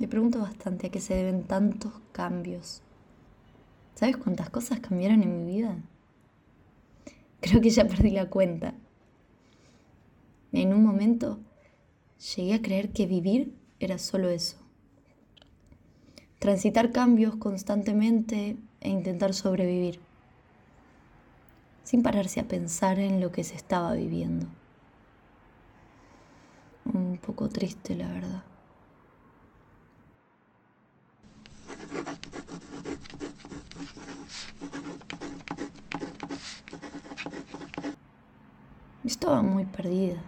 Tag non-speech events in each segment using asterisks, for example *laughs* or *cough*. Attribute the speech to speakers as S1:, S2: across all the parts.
S1: Me pregunto bastante a qué se deben tantos cambios. ¿Sabes cuántas cosas cambiaron en mi vida? Creo que ya perdí la cuenta. En un momento llegué a creer que vivir era solo eso. Transitar cambios constantemente e intentar sobrevivir, sin pararse a pensar en lo que se estaba viviendo. Un poco triste, la verdad. Estaba muy perdida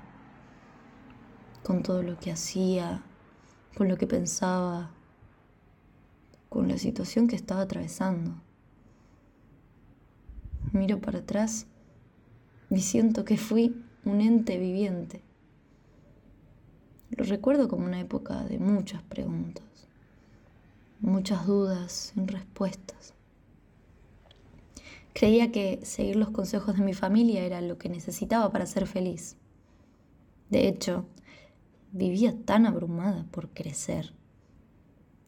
S1: con todo lo que hacía, con lo que pensaba, con la situación que estaba atravesando. Miro para atrás y siento que fui un ente viviente. Lo recuerdo como una época de muchas preguntas, muchas dudas sin respuestas. Creía que seguir los consejos de mi familia era lo que necesitaba para ser feliz. De hecho, vivía tan abrumada por crecer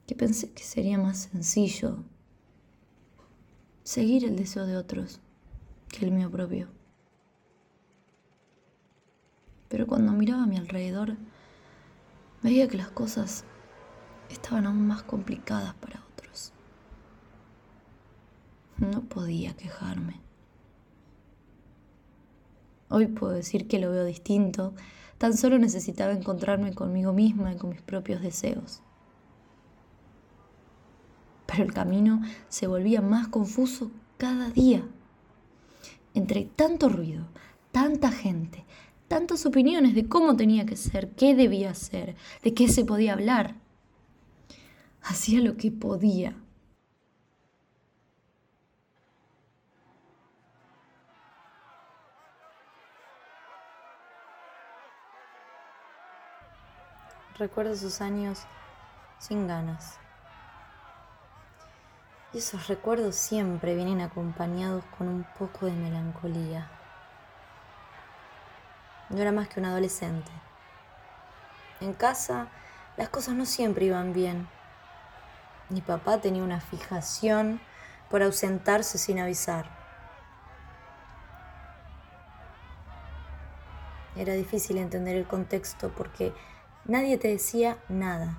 S1: que pensé que sería más sencillo seguir el deseo de otros que el mío propio. Pero cuando miraba a mi alrededor, veía que las cosas estaban aún más complicadas para. No podía quejarme. Hoy puedo decir que lo veo distinto, tan solo necesitaba encontrarme conmigo misma y con mis propios deseos. Pero el camino se volvía más confuso cada día. Entre tanto ruido, tanta gente, tantas opiniones de cómo tenía que ser, qué debía hacer, de qué se podía hablar. Hacía lo que podía Recuerdo esos años sin ganas. Y esos recuerdos siempre vienen acompañados con un poco de melancolía. No era más que un adolescente. En casa las cosas no siempre iban bien. Mi papá tenía una fijación por ausentarse sin avisar. Era difícil entender el contexto porque Nadie te decía nada.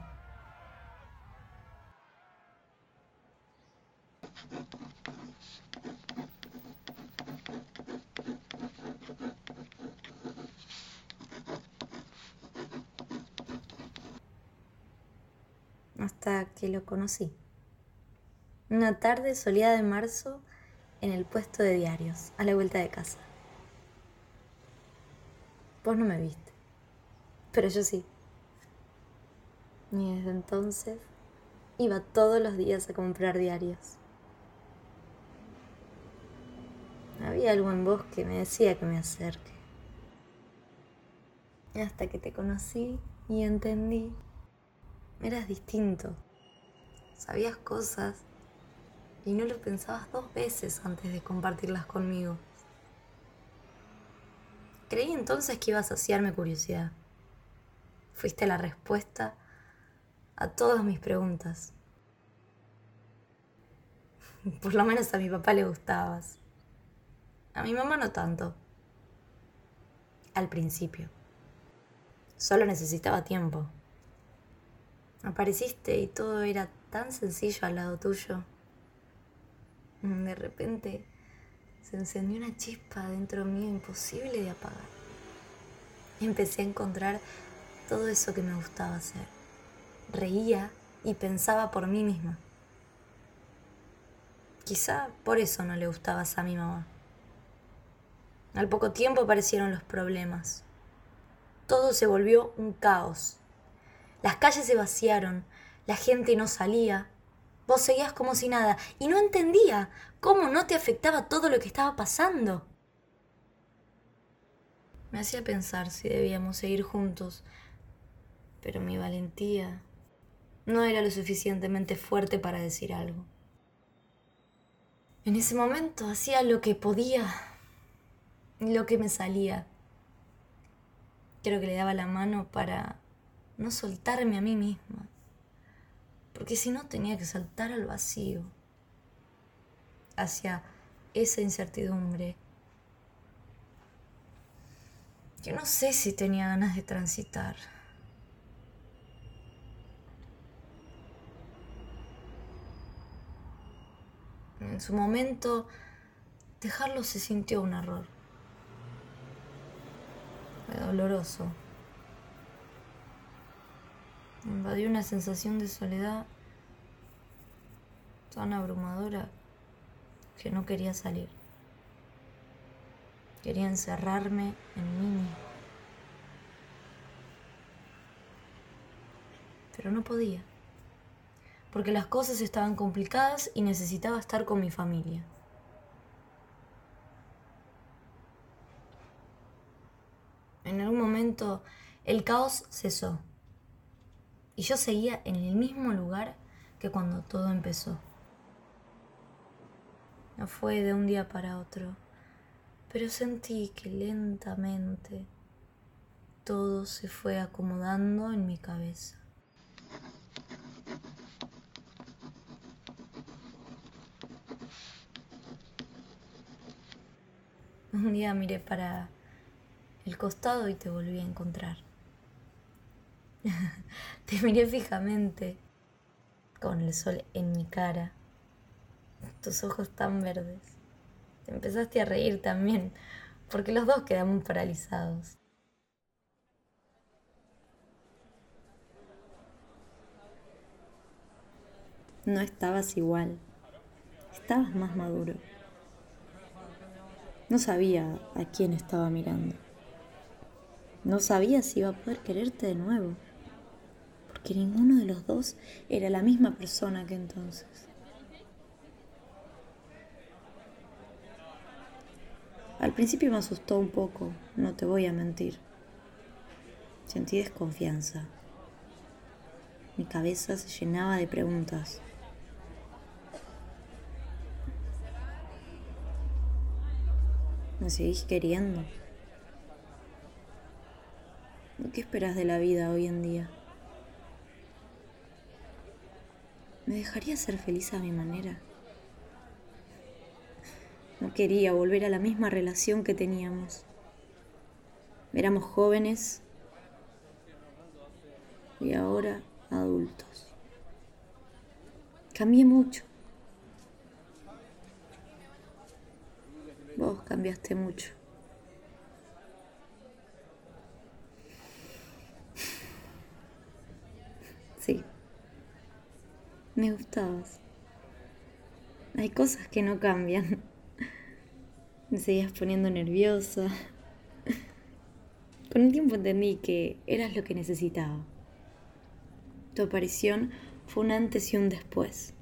S1: Hasta que lo conocí. Una tarde soleada de marzo en el puesto de diarios, a la vuelta de casa. Vos no me viste, pero yo sí. Y desde entonces iba todos los días a comprar diarios. Había algo en vos que me decía que me acerque. Hasta que te conocí y entendí, eras distinto. Sabías cosas y no lo pensabas dos veces antes de compartirlas conmigo. Creí entonces que ibas a saciarme curiosidad. Fuiste la respuesta a todas mis preguntas. Por lo menos a mi papá le gustabas. A mi mamá no tanto. Al principio. Solo necesitaba tiempo. Apareciste y todo era tan sencillo al lado tuyo. De repente se encendió una chispa dentro mío imposible de apagar. Empecé a encontrar todo eso que me gustaba hacer reía y pensaba por mí misma. Quizá por eso no le gustabas a mi mamá. Al poco tiempo aparecieron los problemas. Todo se volvió un caos. Las calles se vaciaron, la gente no salía. Vos seguías como si nada y no entendía cómo no te afectaba todo lo que estaba pasando. Me hacía pensar si debíamos seguir juntos, pero mi valentía no era lo suficientemente fuerte para decir algo. En ese momento hacía lo que podía, lo que me salía. Creo que le daba la mano para no soltarme a mí misma, porque si no tenía que saltar al vacío, hacia esa incertidumbre, que no sé si tenía ganas de transitar. En su momento, dejarlo se sintió un error. Fue doloroso. Me invadió una sensación de soledad tan abrumadora que no quería salir. Quería encerrarme en mí. Pero no podía porque las cosas estaban complicadas y necesitaba estar con mi familia. En algún momento el caos cesó y yo seguía en el mismo lugar que cuando todo empezó. No fue de un día para otro, pero sentí que lentamente todo se fue acomodando en mi cabeza. Un día miré para el costado y te volví a encontrar. *laughs* te miré fijamente, con el sol en mi cara, tus ojos tan verdes. Te empezaste a reír también, porque los dos quedamos paralizados. No estabas igual, estabas más maduro. No sabía a quién estaba mirando. No sabía si iba a poder quererte de nuevo, porque ninguno de los dos era la misma persona que entonces. Al principio me asustó un poco, no te voy a mentir. Sentí desconfianza. Mi cabeza se llenaba de preguntas. ¿Me seguís queriendo? ¿Qué esperas de la vida hoy en día? ¿Me dejaría ser feliz a mi manera? No quería volver a la misma relación que teníamos. Éramos jóvenes y ahora adultos. Cambié mucho. Vos cambiaste mucho. Sí. Me gustabas. Hay cosas que no cambian. Me seguías poniendo nerviosa. Con el tiempo entendí que eras lo que necesitaba. Tu aparición fue un antes y un después.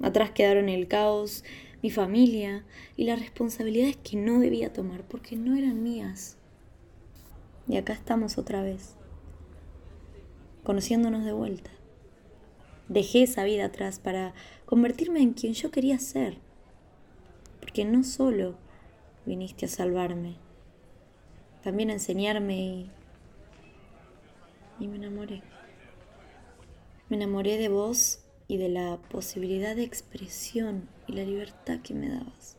S1: Atrás quedaron el caos mi familia y las responsabilidades que no debía tomar porque no eran mías. Y acá estamos otra vez, conociéndonos de vuelta. Dejé esa vida atrás para convertirme en quien yo quería ser, porque no solo viniste a salvarme, también a enseñarme y, y me enamoré. Me enamoré de vos y de la posibilidad de expresión y la libertad que me dabas.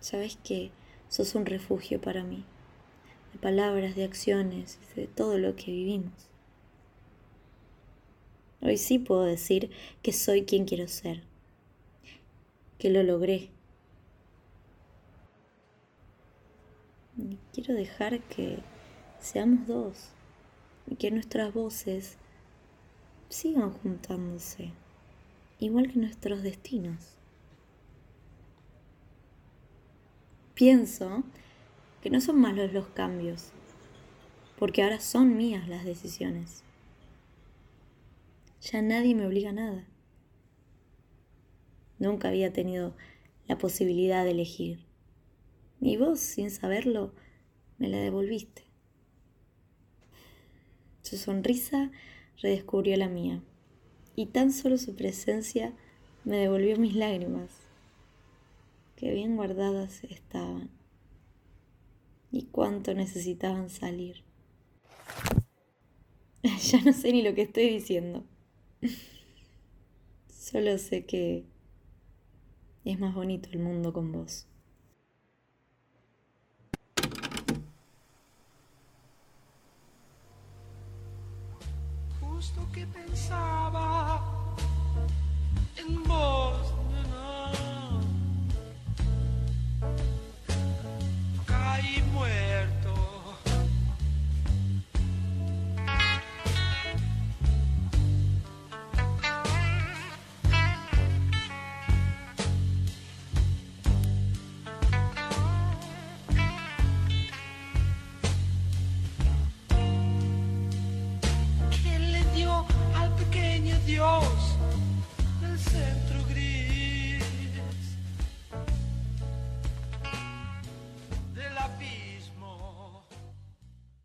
S1: Sabes que sos un refugio para mí, de palabras, de acciones, de todo lo que vivimos. Hoy sí puedo decir que soy quien quiero ser, que lo logré. Quiero dejar que seamos dos y que nuestras voces sigan juntándose, igual que nuestros destinos. Pienso que no son malos los cambios, porque ahora son mías las decisiones. Ya nadie me obliga a nada. Nunca había tenido la posibilidad de elegir. Y vos, sin saberlo, me la devolviste. Su sonrisa redescubrió la mía. y tan solo su presencia me devolvió mis lágrimas, que bien guardadas estaban, y cuánto necesitaban salir. *laughs* ya no sé ni lo que estoy diciendo. Solo sé que es más bonito el mundo con vos.
S2: Justo que pensaba en vos.